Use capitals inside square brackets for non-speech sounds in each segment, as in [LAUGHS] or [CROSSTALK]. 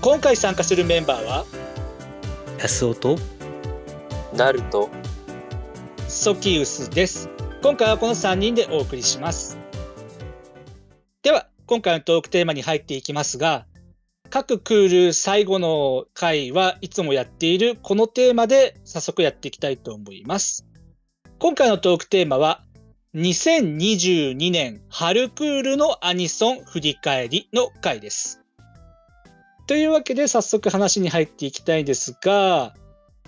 今回参加するメンバーは？安尾と？ナルト。ソキウスです。今回はこの3人でお送りします。では今回のトークテーマに入っていきますが各クール最後の回はいつもやっているこのテーマで早速やっていきたいと思います。今回のトークテーマは2022年春クールのアニソン振り返りの回です。というわけで早速話に入っていきたいんですが、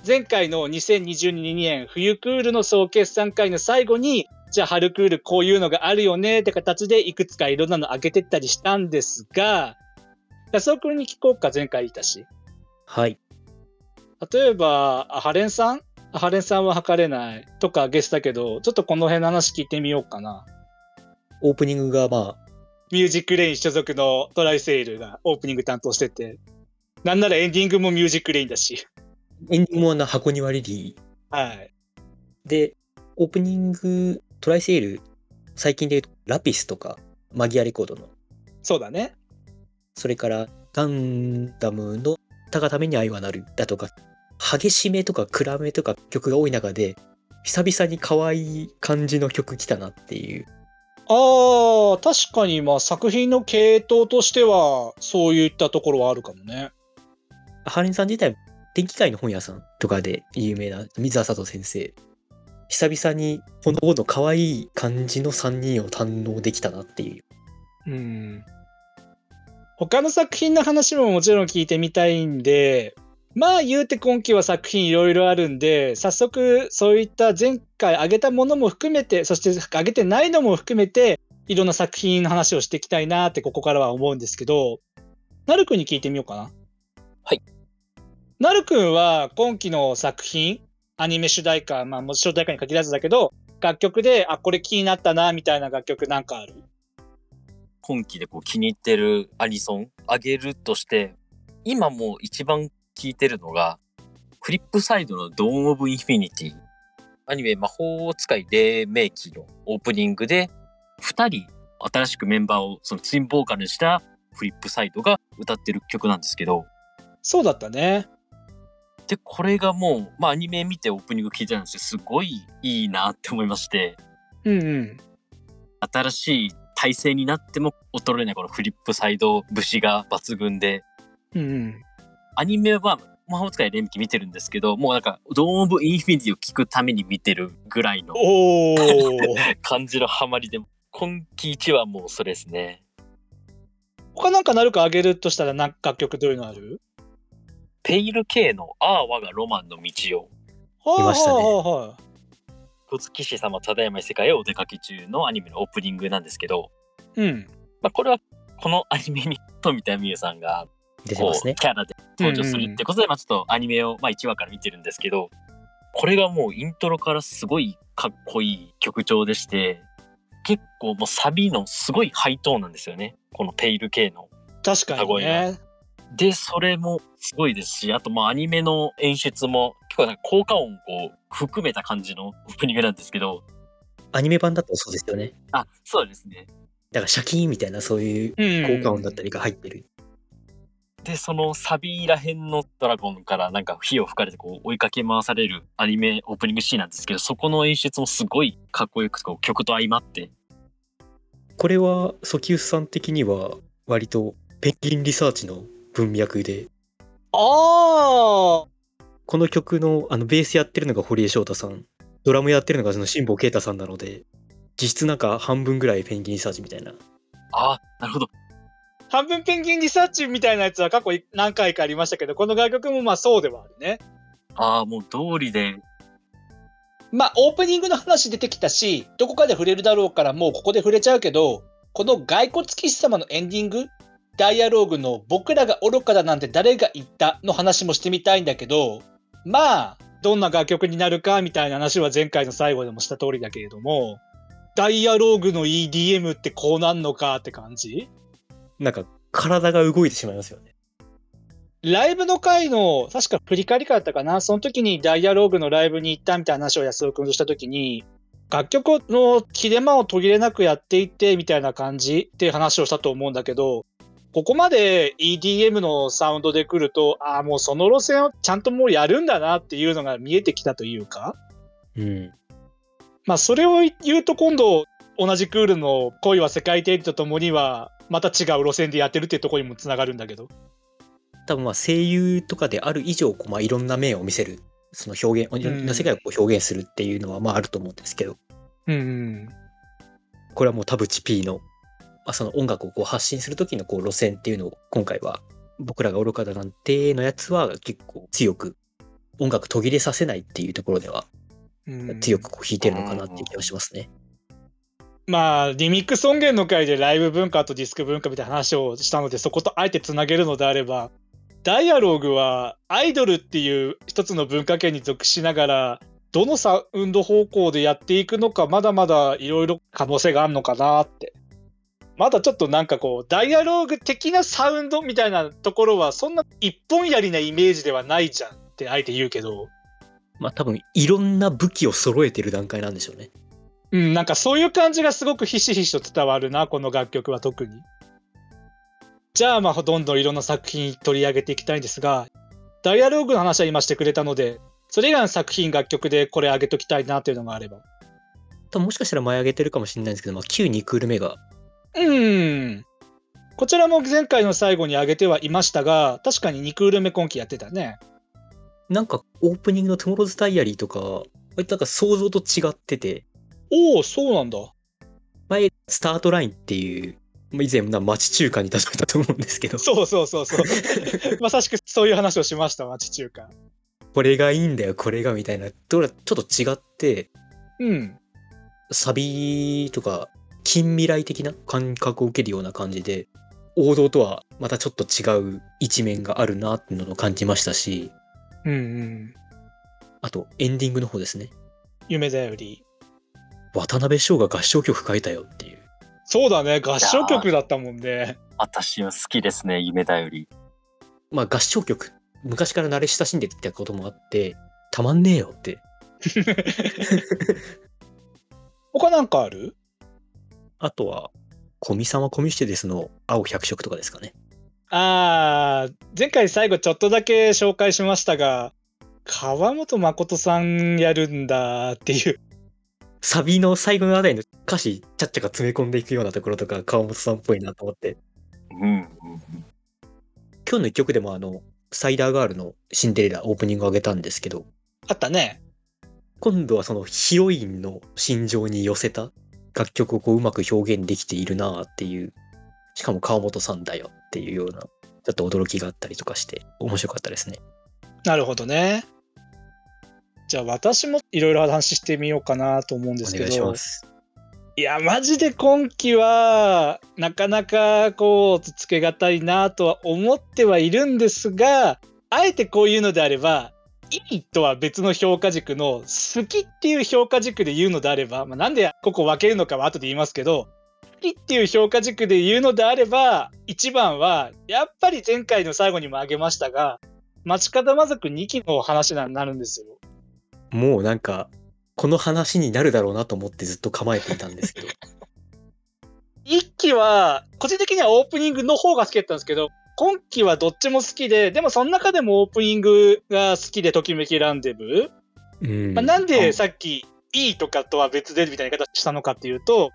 前回の2022年冬クールの総決算会の最後に、じゃあ春クールこういうのがあるよねって形でいくつかいろんなの上げてったりしたんですが、安尾君に聞こうか、前回いたし。はい。例えば、阿波連さん？阿波連さんははかれないとかですけど、ちょっとこの辺の話聞いてみようかな。オープニングがまあ。ミュージックレイン所属の TrySail がオープニング担当してて、なんならエンディングもミュージックレインだし。エンディングもあのハコニワリリィはい。で、オープニングトライセール、最近で言うとラピスとかマギアレコードの。そうだね。それからガンダムのたがために愛はなるだとか激しめとか暗めとか曲が多い中で久々に可愛い感じの曲来たなっていうああ確かにまあ作品の系統としてはそういったところはあるかもね。ハレンさん自体電気界の本屋さんとかで有名な水沢佐藤先生。久々にこのの可愛い感じの3人を堪能できたなっていう。うん。他の作品の話ももちろん聞いてみたいんでまあ言うて今期は作品いろいろあるんで、早速そういった前回挙げたものも含めて、そして挙げてないのも含めて、いろんな作品の話をしていきたいなってここからは思うんですけど、なるくんに聞いてみようかな。はい。なるくんは今期の作品、アニメ主題歌、まあもちろん主題歌に限らずだけど、楽曲で、あ、これ気になったな、みたいな楽曲なんかある？今期でこう気に入ってるアニソンあげるとして、今もう一番聞いてるのが、フリップサイドのドーン・オブ・インフィニティ。アニメ魔法使い黎明期のオープニングで、2人新しくメンバーをそのツインボーカルにしたフリップサイドが歌ってる曲なんですけど。そうだったね。で、これがもう、まあアニメ見てオープニング聞いてたんですけど、すごいいいなって思いまして。うんうん。新しい体制になっても衰えないこのフリップサイド節が抜群で。うんうん。アニメは魔法使い連機見てるんですけど、もうなんか、ドーム・オブ・インフィニティを聞くために見てるぐらいの [LAUGHS] 感じのハマりで、今季1はもうそれですね。他なんかなるかあげるとしたら何楽曲どういうのある？ペイル K のああ我がロマンの道を。見ましたね。は小月氏様ただいま世界へお出かけ中のアニメのオープニングなんですけど、うん。まあこれはこのアニメに富田美優さんが出てますね。キャラで登場するってことで、まあちょっとアニメを、まあ、1話から見てるんですけど、これがもうイントロからすごいかっこいい曲調でして、結構もうサビのすごいハイトーンなんですよね。このペイル系の確かにね。で、それもすごいですし、あとまあアニメの演出も結構なんか効果音を含めた感じのオープニングなんですけど。アニメ版だとそうですよね。あ、そうですね。だからシャキーンみたいなそういう効果音だったりが入ってる。で、そのサビらへんのドラゴンからなんか火を吹かれてこう追いかけ回されるアニメオープニングシーンなんですけど、そこの演出もすごいかっこよくこう曲と相まって。これはソキウスさん的には割とペンギンリサーチの文脈で。ああこの曲のあのベースやってるのが堀江翔太さん。ドラムやってるのがその辛坊啓太さんなので、実質なんか半分ぐらいペンギンリサーチみたいな。ああ、なるほど。半分ペンギンリサーチみたいなやつは過去何回かありましたけど、この楽曲もまあそうではあるね。ああ、もう通りで。まあ、オープニングの話出てきたし、どこかで触れるだろうから、もうここで触れちゃうけど、この骸骨騎士様のエンディングダイアローグの僕らが愚かだなんて誰が言ったの話もしてみたいんだけど、まあ、どんな楽曲になるかみたいな話は前回の最後でもした通りだけれども、ダイアローグの EDM ってこうなんのかって感じ？なんか体が動いてしまいますよね。ライブの回の、確か振り返り会だったかな、その時にダイアローグのライブに行ったみたいな話を安尾君とした時に、楽曲の切れ間を途切れなくやっていってみたいな感じっていう話をしたと思うんだけど、ここまで EDM のサウンドで来ると、ああ、もうその路線をちゃんともうやるんだなっていうのが見えてきたというか、うん。まあそれを言うと今度、同じクールの恋は世界定理とともには、また違う路線でやってるっていうところにもつながるんだけど。多分まあ声優とかである以上こうまあいろんな面を見せるその表現いろんな世界をこう表現するっていうのはまああると思うんですけどうんうん。これはもう田淵 P の、まあ、その音楽をこう発信する時のこう路線っていうのを今回は僕らが愚かだなんてのやつは結構強く音楽途切れさせないっていうところではうん強くこう弾いてるのかなっていう気がしますね。まあ、リミックス音源の回でライブ文化とディスク文化みたいな話をしたので、そことあえてつなげるのであれば、ダイアローグはアイドルっていう一つの文化圏に属しながら、どのサウンド方向でやっていくのか、まだまだいろいろ可能性があるのかなって。まだちょっとなんかこう、ダイアローグ的なサウンドみたいなところは、そんな一本やりなイメージではないじゃんってあえて言うけど、まあ多分いろんな武器を揃えてる段階なんでしょうね。うん、なんかそういう感じがすごくひしひしと伝わるな、この楽曲は特に。じゃあ、まあ、どんどんいろんな作品取り上げていきたいんですが、ダイアローグの話は今してくれたので、それ以外の作品、楽曲でこれ上げときたいなというのがあれば。もしかしたら前上げてるかもしれないんですけど、まあ、旧2クール目がうん。こちらも前回の最後に上げてはいましたが、確かに2クール目今期やってたね。なんかオープニングのトゥモローズダイアリーとかなんか想像と違ってておお、そうなんだ。前スタートラインっていうまあ以前な町中華に例えたと思うんですけどそうそうそうそう。[LAUGHS] まさしくそういう話をしました、町中華。これがいいんだよこれがみたいなところはちょっと違ってうん。サビとか近未来的な感覚を受けるような感じで王道とはまたちょっと違う一面があるなっていうのを感じましたしうんうん。あとエンディングの方ですね夢だより。渡辺翔が合唱曲書いたよっていうそうだね、合唱曲だったもんね。私は好きですね、夢だより。まあ合唱曲昔から慣れ親しんできたこともあってたまんねえよって [LAUGHS] 他なんかある？あとは古見様コミュシテですの青百色とかですかねあー、前回最後ちょっとだけ紹介しましたが、川本誠さんやるんだっていう。サビの最後のあたりの歌詞ちゃっちゃか詰め込んでいくようなところとか川本さんっぽいなと思ってうんうんうん。今日の一曲でもあのサイダーガールのシンデレラオープニングを上げたんですけどあったね。今度はそのヒロインの心情に寄せた楽曲をこううまく表現できているなっていうしかも川本さんだよっていうようなちょっと驚きがあったりとかして面白かったですねなるほどね。じゃあ私もいろいろ話してみようかなと思うんでおすけど。いや、マジで今期は、なかなかこう、つつけがたいなとは思ってはいるんですが、あえてこういうのであれば、いいとは別の評価軸の好きっていう評価軸で言うのであれば、まあ、なんでここ分けるのかは後で言いますけど、好きっていう評価軸で言うのであれば、一番は、やっぱり前回の最後にも挙げましたが、町方魔族2期の話になるんですよ。もうなんかこの話になるだろうなと思ってずっと構えていたんですけど。[LAUGHS] 一期は、個人的にはオープニングの方が好きだったんですけど、今期はどっちも好きで、でもその中でもオープニングが好きで、ときめきランデブー。うん。まあ、なんうんでさっき、いいとかとは別でみたいな言い方したのかっていうと、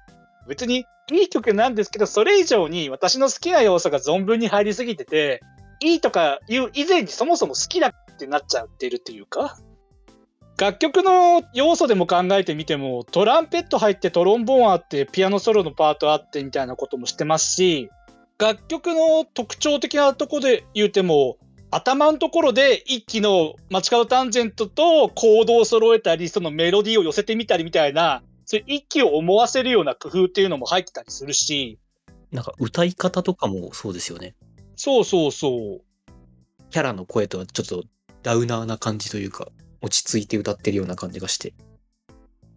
別にいい曲なんですけど、それ以上に私の好きな要素が存分に入りすぎてて、いいとかいう以前にそもそも好きだってなっちゃってるっていうか、楽曲の要素でも考えてみても、トランペット入ってトロンボーンあって、ピアノソロのパートあってみたいなこともしてますし、楽曲の特徴的なところで言うても、頭のところで一期の街角タンジェントとコードを揃えたり、そのメロディーを寄せてみたりみたいな、そういう一期を思わせるような工夫っていうのも入ってたりするし、なんか歌い方とかもそうですよね。そうそうそう。キャラの声とはちょっとダウナーな感じというか、落ち着いて歌ってるような感じがして。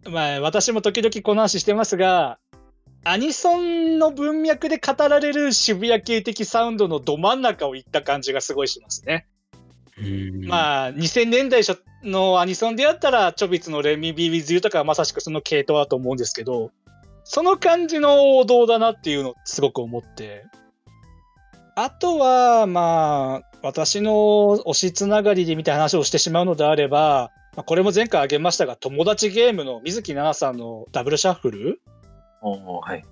まあ、私も時々この話してますが、アニソンの文脈で語られる渋谷系的サウンドのど真ん中を行った感じがすごいしますね。うんまあ、2000年代初のアニソンであったら、チョビツのレミビー・ウィズ・ユーとかはまさしくその系統だと思うんですけど、その感じの王道だなっていうのをすごく思って。あとは、まあ、私の推しつながりでみたいな話をしてしまうのであれば、まあ、これも前回挙げましたが、友達ゲームの水木奈々さんのダブルシャッフル？はい。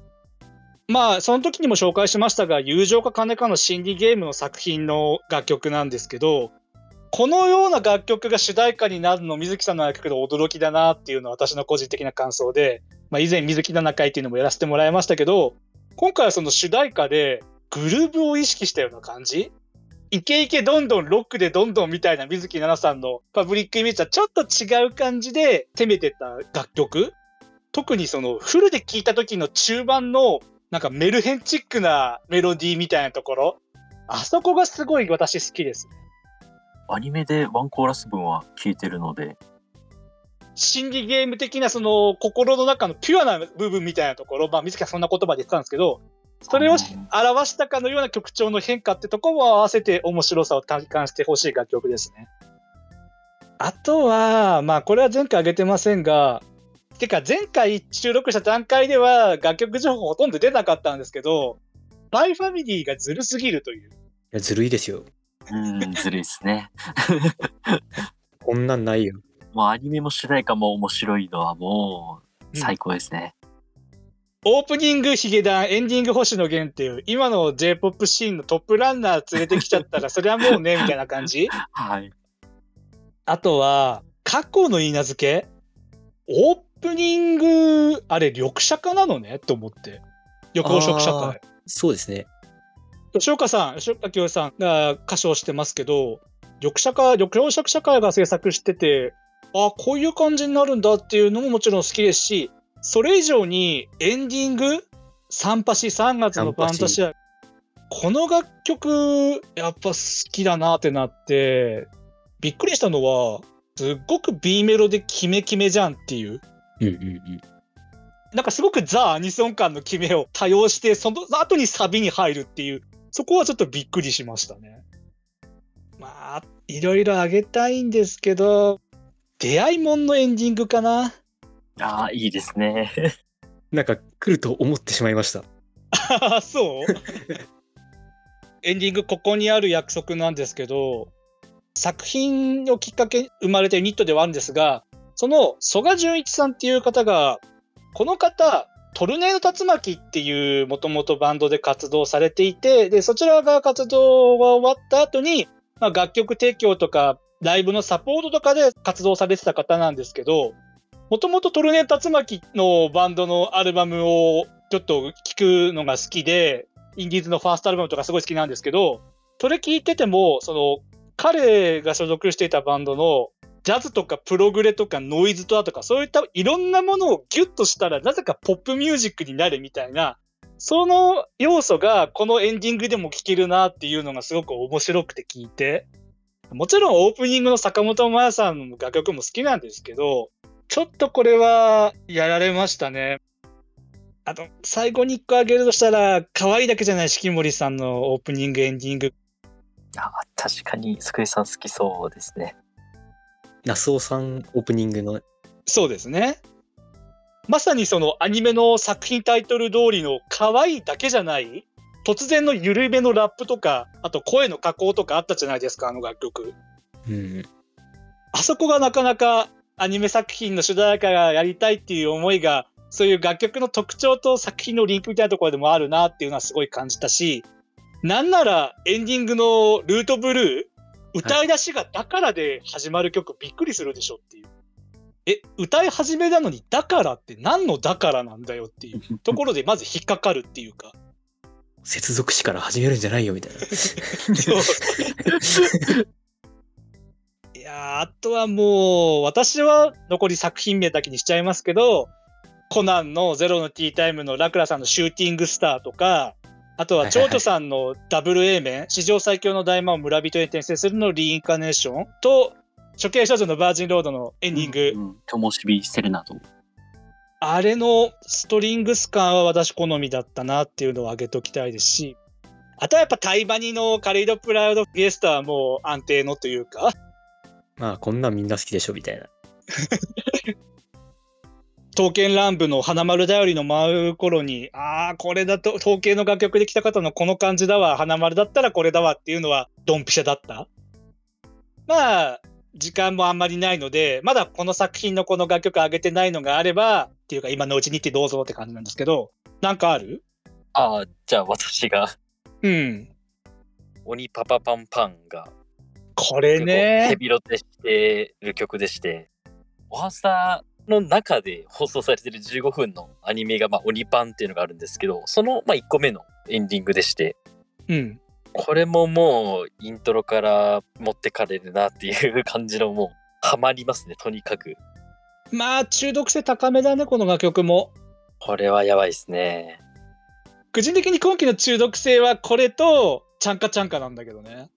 まあ、その時にも紹介しましたが、友情か金かの心理ゲームの作品の楽曲なんですけど、このような楽曲が主題歌になるの水木さんの楽曲で驚きだなっていうのは私の個人的な感想で、まあ、以前水木奈々会っていうのもやらせてもらいましたけど、今回はその主題歌でグルーブを意識したような感じ？イケイケどんどんロックでどんどんみたいな水木奈々さんのパブリックイメージとはちょっと違う感じで攻めてった楽曲？特にそのフルで聴いた時の中盤のなんかメルヘンチックなメロディーみたいなところ？あそこがすごい私好きです。ね。アニメでワンコーラス分は聞いてるので、心理ゲーム的なその心の中のピュアな部分みたいなところ、まあ水木はそんな言葉で言ってたんですけど、それをし表したかのような曲調の変化ってところを合わせて面白さを体感してほしい楽曲ですね。あとは、まあこれは前回挙げてませんが、てか前回収録した段階では楽曲情報ほとんど出なかったんですけど、バイファミリーがずるすぎるという。いやずるいですよ。うん、ずるいですね。[LAUGHS] こんなんないよ。もうアニメも主題歌も面白いのはもう最高ですね。オープニングヒゲダン、エンディング星野源っていう、今の J-POP シーンのトップランナー連れてきちゃったら、それはもうね、みたいな感じ。はい。あとは、過去の言い名付け？オープニング、あれ、緑茶化なのね？と思って。緑黄色社あ会。そうですね。吉岡さん、吉岡清さんが歌唱してますけど、緑茶化、緑黄色社会が制作してて、あこういう感じになるんだっていうのももちろん好きですし、それ以上にエンディング、サンパシ3月のファンタシア、この楽曲、やっぱ好きだなってなって、びっくりしたのは、すっごく B メロでキメキメじゃんっていう。うんうんうん。なんかすごくザ・アニソン感の決めを多用して、その後にサビに入るっていう、そこはちょっとびっくりしましたね。まあ、いろいろあげたいんですけど、出会いもんのエンディングかな。ああ、いいですね。[LAUGHS] なんか来ると思ってしまいました。あ [LAUGHS] そう？[LAUGHS] エンディングここにある約束なんですけど、作品をきっかけに生まれてるニットではあるんですが、その曽我淳一さんっていう方が、この方、トルネード竜巻っていうもともとバンドで活動されていて、で、そちらが活動が終わった後に、まあ、楽曲提供とかライブのサポートとかで活動されてた方なんですけど、もともとトルネード竜巻のバンドのアルバムをちょっと聞くのが好きで、インディーズのファーストアルバムとかすごい好きなんですけど、それ聞いてても、その、彼が所属していたバンドのジャズとかプログレとかノイズとかとか、そういったいろんなものをギュッとしたら、なぜかポップミュージックになるみたいな、その要素がこのエンディングでも聴けるなっていうのがすごく面白くて聞いて、もちろんオープニングの坂本真綾さんの楽曲も好きなんですけど、ちょっとこれはやられましたね。あと、最後に一個あげるとしたら、可愛いだけじゃない四季森さんのオープニング、エンディング。あ確かに、スクエさん好きそうですね。ナスオさんオープニングのそうですね。まさにそのアニメの作品タイトル通りの可愛いだけじゃない突然の緩いめのラップとか、あと声の加工とかあったじゃないですか、あの楽曲。うん。あそこがなかなかアニメ作品の主題歌がやりたいっていう思いが、そういう楽曲の特徴と作品のリンクみたいなところでもあるなっていうのはすごい感じたし、なんならエンディングのルートブルー、歌い出しがだからで始まる曲びっくりするでしょっていう。え、歌い始めなのにだからって何のだからなんだよっていうところでまず引っかかるっていうか。[LAUGHS] 接続詞から始めるんじゃないよみたいな。[LAUGHS] [LAUGHS] あとはもう、私は残り作品名だけにしちゃいますけど、コナンのゼロのティータイムのラクラさんのシューティングスターとか、あとは、蝶々さんのダブル A 面、史上最強の大魔王村人に転生するのリインカネーションと、処刑少女のバージンロードのエンディング。うん。ともしびセレナード。あれのストリングス感は私好みだったなっていうのを挙げときたいですし、あとはやっぱタイバニのカレイドプラウドフィエスタはもう安定のというか、まあこんなんみんな好きでしょみたいな。[LAUGHS] 刀剣乱舞の花丸だよりの舞う頃に、ああ、これだと、刀剣の楽曲で来た方のこの感じだわ、花丸だったらこれだわっていうのはドンピシャだった？まあ、時間もあんまりないので、まだこの作品のこの楽曲上げてないのがあれば、っていうか今のうちにってどうぞって感じなんですけど、なんかある？ああ、じゃあ私が、うん。鬼パパパンパンがこれ結構ヘね。ビロテしてる曲でして、おはスタの中で放送されてる15分のアニメが、まあ、鬼パンっていうのがあるんですけど、その、まあ、1個目のエンディングでして、うん。これももうイントロから持ってかれるなっていう感じのもう、ハマりますね、とにかく。まあ、中毒性高めだね、この楽曲も。これはやばいですね。個人的に今期の中毒性はこれと、チャンカチャンカなんだけどね。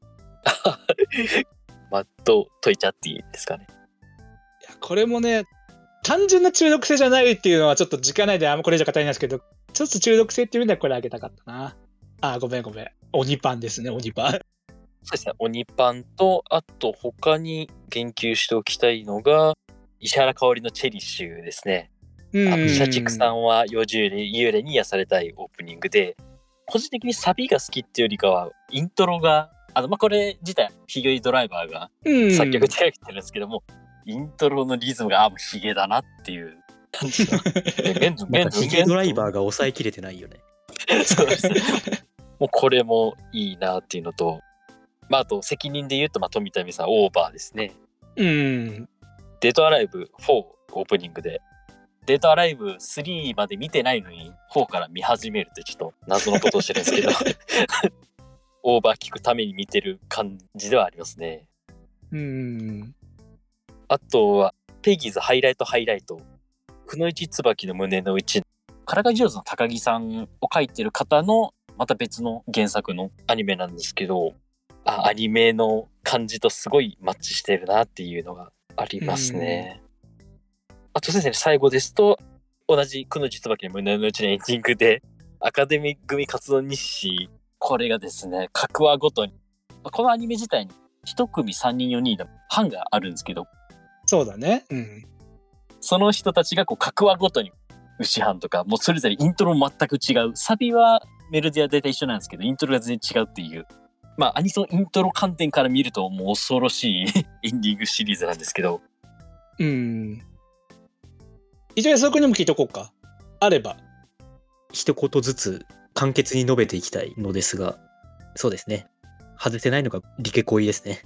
マット・トイチャッティですかね。いやこれもね、単純な中毒性じゃないっていうのはちょっと時間内であんまこれ以上語れないですけど、ちょっと中毒性っていう意味ではこれあげたかったな。あ、ごめんごめん。鬼パンですね、鬼パン。そうですね、鬼パンと、あと他に言及しておきたいのが、石原香織のチェリッシュですね。うんあの社畜さんは幼獣霊幽霊に癒されたいオープニングで、個人的にサビが好きっていうよりかは、イントロが、あの、まあ、これ自体、ヒゲドライバーがうん作曲手掛けてるんですけども、イントロのリズムが、あ、もうヒゲだなっていう感じの。[LAUGHS] でメンドメンドまたヒゲドライバーが抑えきれてないよね。そうですね。もうこれもいいなっていうのと、まあ、あと責任で言うと、まあ、富田美さん、オーバーですね。うん。デートアライブ4オープニングで、デートアライブ3まで見てないのに、4から見始めるってちょっと謎のことをしてるんですけど、オーバー聞くために見てる感じではありますね。うん。あとは、ペギーズハイライトハイライト。くのいち椿の胸の内。からかい上手の高木さんを書いてる方の、また別の原作のアニメなんですけど、あ、アニメの感じとすごいマッチしてるなっていうのがありますね。あとですね、最後ですと、同じくのいち椿の胸の内のエンディングで、アカデミー組活動日誌、これがですね、各話ごとに、このアニメ自体に一組3人4人の班があるんですけど、そうだね。うん。その人たちがこう各話ごとに牛班とかもうそれぞれイントロも全く違うサビはメロディア大体一緒なんですけどイントロが全然違うっていうまあアニソンイントロ観点から見るともう恐ろしい [LAUGHS] エンディングシリーズなんですけどうん。一応安田君にも聞いとこうか。あれば。一言ずつ簡潔に述べていきたいのですが、そうですね。外せないのがリケコイですね。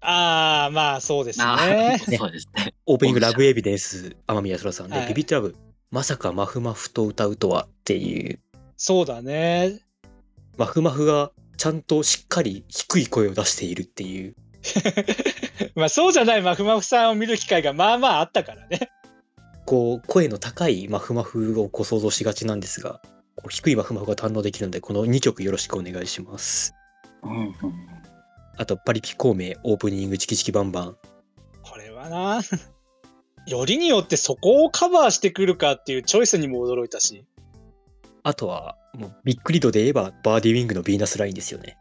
ああ、まあそうですあね。ーそうですね。オープニングラブエビデンス、天宮空さんで、はいビビットラブ、まさかマフマフと歌うとはっていう、そうだね。マフマフがちゃんとしっかり低い声を出しているっていう、[LAUGHS] まあそうじゃないマフマフさんを見る機会がまあまああったからね。こう、声の高いマフマフをこう想像しがちなんですが、こう低いマフマフが堪能できるので、この2曲よろしくお願いします。うんうんあと、パリピ孔明、オープニング、チキチキバンバン。これはな。よりによってそこをカバーしてくるかっていうチョイスにも驚いたし。あとは、もうビッグリードで言えば、バーディーウィングのヴィーナスラインですよね。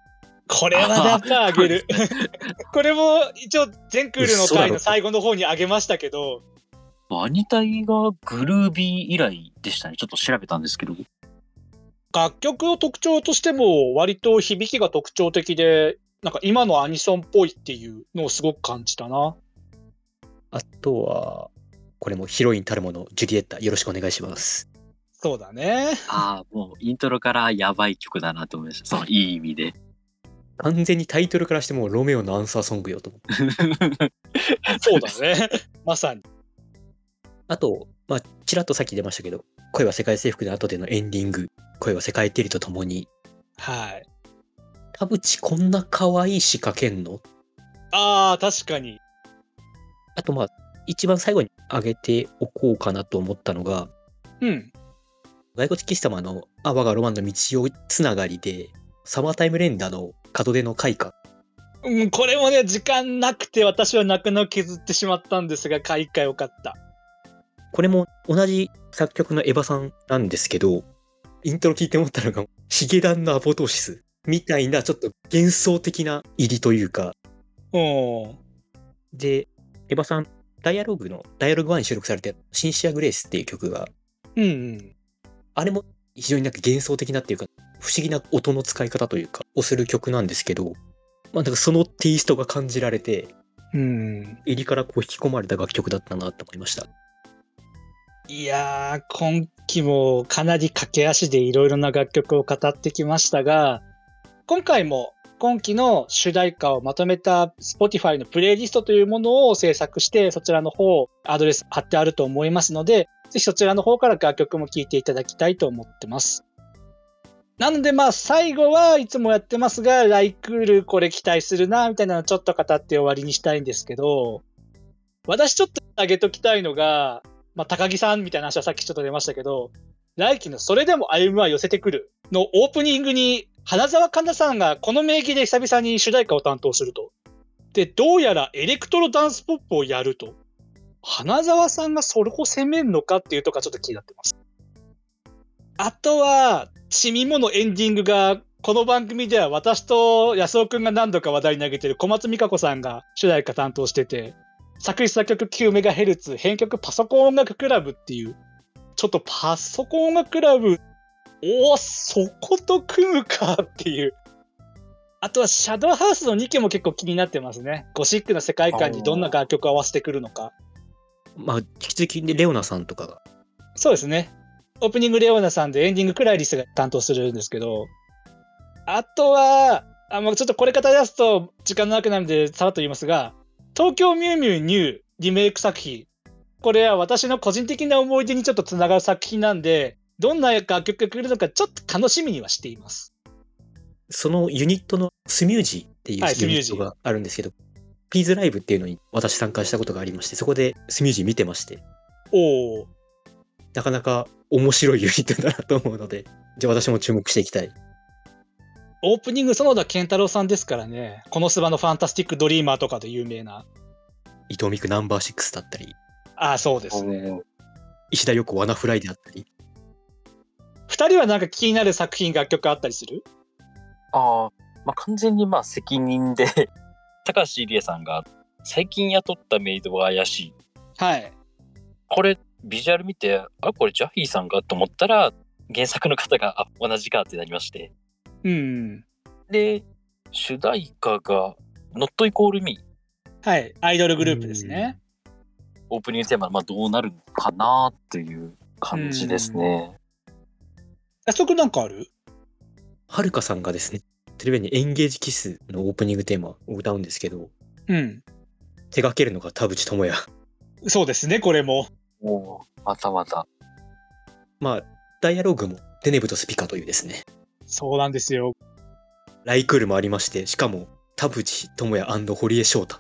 これはやっぱあげる。[LAUGHS] これも一応全クールの回の最後の方にあげましたけど、アニタイがグルービー以来でしたね。ちょっと調べたんですけど。楽曲の特徴としても割と響きが特徴的で、なんか今のアニソンっぽいっていうのをすごく感じたな。あとは、これもヒロインたるもの、ジュリエッタ、よろしくお願いします。そうだね。ああ、もうイントロからやばい曲だなと思いました。そのいい意味で。完全にタイトルからしてもロメオのアンサーソングよと思って。[LAUGHS] そうだね。まさに。あと、まあ、ちらっとさっき出ましたけど、声は世界征服の後でのエンディング、声は世界テリとともに、はい。田淵こんな可愛い仕掛けんの？ああ、確かに。あとまあ、一番最後に挙げておこうかなと思ったのが、うん。骸骨キス様のあ我がロマンの道をつながりで、サマータイム連打の門出の開花。うん、これもね、時間なくて私は泣くのを削ってしまったんですが、開花良かった。これも同じ作曲のエヴァさんなんですけど、イントロ聞いて思ったのが、ヒゲダンのアポトーシスみたいなちょっと幻想的な入りというか、うん。で、エヴァさん、ダイアログの、ダイアログ1に収録されてるシンシア・グレイスっていう曲が、うんうん。あれも非常になんか幻想的なっていうか、不思議な音の使い方というか、をする曲なんですけど、まあなんかそのテイストが感じられて、うん。入りからこう引き込まれた楽曲だったなと思いました。いやー、今期もかなり駆け足でいろいろな楽曲を語ってきましたが、今回も今期の主題歌をまとめた Spotify のプレイリストというものを制作して、そちらの方、アドレス貼ってあると思いますので、ぜひそちらの方から楽曲も聴いていただきたいと思ってます。なのでまあ最後はいつもやってますが、ライクールこれ期待するな、みたいなのちょっと語って終わりにしたいんですけど、私ちょっと挙げときたいのが、まあ、高木さんみたいな話はさっきちょっと出ましたけど、来期のそれでも歩むは寄せてくるのオープニングに、花澤香菜さんがこの名義で久々に主題歌を担当すると。で、どうやらエレクトロダンスポップをやると。花澤さんがそれを攻めるのかっていうとこがちょっと気になってます。あとは、ちみものエンディングが、この番組では私と安尾くんが何度か話題に挙げてる小松美香子さんが主題歌担当してて、作詞作曲 9MHz 編曲パソコン音楽クラブっていう、ちょっとパソコン音楽クラブ、おお、そこと組むかっていう。あとはシャドウハウスの2期も結構気になってますね。ゴシックな世界観にどんな楽曲を合わせてくるのか。まあ、引き続きでレオナさんとかが、そうですね。オープニングレオナさんでエンディングクライリスが担当するんですけど、あとは、あもうちょっとこれ方出すと時間長くなるんでさらっと言いますが、東京ミュウミュウニューリメイク作品。これは私の個人的な思い出にちょっとつながる作品なんで、どんな楽曲が来るのかちょっと楽しみにはしています。そのユニットのスミュージーっていうはいユニットがあるんですけど、P's LIVE っていうのに私参加したことがありまして、そこでスミュージー見てまして、おお。なかなか面白いユニットだなと思うので、じゃあ私も注目していきたい。オープニング園田健太郎さんですからね。このすばの fantastic dreamer とかで有名な。伊藤美来 No.6だったり、ああ、そうですね。石田燿子 Wanna Fly であったり、二人はなんか気になる作品楽曲あったりする？ああ、まあ、完全にまあ責任で、[LAUGHS] 高橋理恵さんが最近雇ったメイドが怪しい。はい。これ、ビジュアル見て、あ、これジャフィーさんかと思ったら、原作の方が、あ、同じかってなりまして。うん。で、主題歌が、Not Equal Me、はい。アイドルグループですね。オープニングテーマ、まあどうなるのかなっていう感じですね。あそこなんかある？はるかさんがですね、テレビにエンゲージキスのオープニングテーマを歌うんですけど、うん。手掛けるのが田淵智也。そうですね、これも。もう、またまた。まあ、ダイアログもデネブとスピカというですね、そうなんですよ。ライクールもありまして、しかも田淵智也堀江翔太。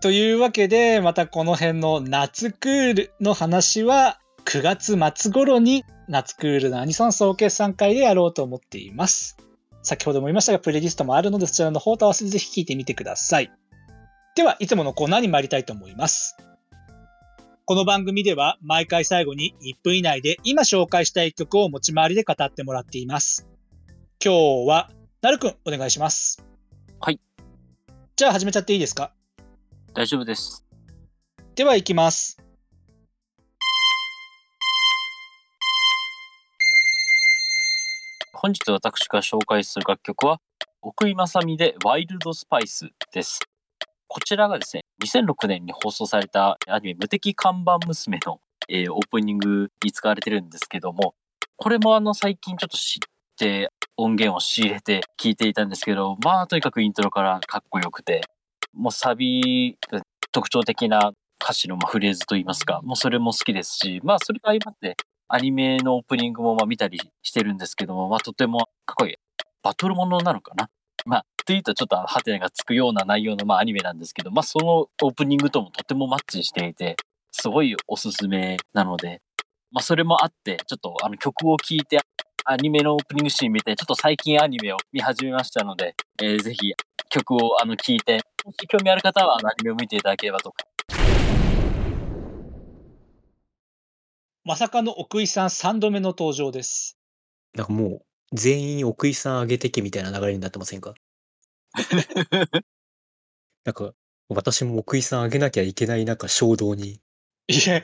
というわけで、またこの辺の夏クールの話は、9月末頃に夏クールのアニソン総決算会でやろうと思っています。先ほども言いましたが、プレイリストもあるので、そちらの方と合わせてぜひ聞いてみてください。では、いつものコーナーに参りたいと思います。この番組では、毎回最後に1分以内で今紹介したい曲を持ち回りで語ってもらっています。今日は、なるくん、お願いします。はい。じゃあ始めちゃっていいですか？大丈夫です。では行きます。本日私が紹介する楽曲は、奥井正美でワイルドスパイスです。こちらがですね、2006年に放送されたアニメ無敵看板娘の、えーオープニングに使われてるんですけども、これもあの最近ちょっと知って音源を仕入れて聞いていたんですけど、まあとにかくイントロからかっこよくて、もうサビ特徴的な歌詞のまフレーズといいますか、もうそれも好きですし、まあそれと相まってアニメのオープニングもま見たりしてるんですけども、まあとてもかっこいい。バトルものなのかなまあ、というとちょっとハテナがつくような内容のまあアニメなんですけど、まあそのオープニングともとてもマッチしていて、すごいおすすめなので、まあそれもあって、ちょっとあの曲を聴いて、アニメのオープニングシーン見て、ちょっと最近アニメを見始めましたので、えーぜひ曲をあの聴いて、もし興味ある方はあのアニメを見ていただければと。まさかの奥井さん3度目の登場です。なんかもう、全員奥井さん上げてけみたいな流れになってませんか？なんか、私も奥井さん上げなきゃいけない中、衝動に。いや、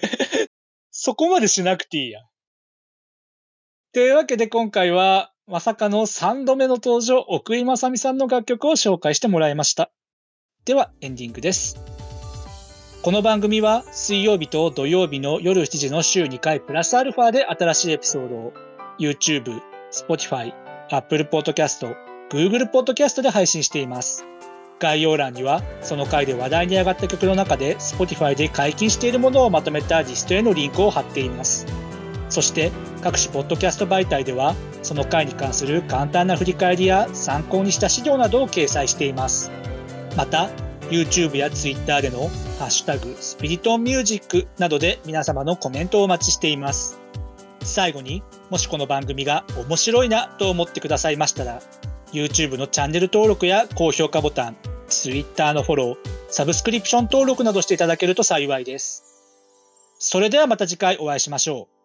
そこまでしなくていいや。というわけで今回は、まさかの3度目の登場、奥井正美さんの楽曲を紹介してもらいました。では、エンディングです。この番組は水曜日と土曜日の夜7時の週2回プラスアルファで新しいエピソードを YouTube、Spotify、Apple Podcast、Google Podcast で配信しています。概要欄にはその回で話題に上がった曲の中で Spotify で解禁しているものをまとめたリストへのリンクを貼っています。そして各種ポッドキャスト媒体ではその回に関する簡単な振り返りや参考にした資料などを掲載しています。また YouTube や Twitter でのハッシュタグスピリトンミュージックなどで皆様のコメントをお待ちしています。最後にもしこの番組が面白いなと思ってくださいましたら YouTube のチャンネル登録や高評価ボタン Twitter のフォロー、サブスクリプション登録などしていただけると幸いです。それではまた次回お会いしましょう。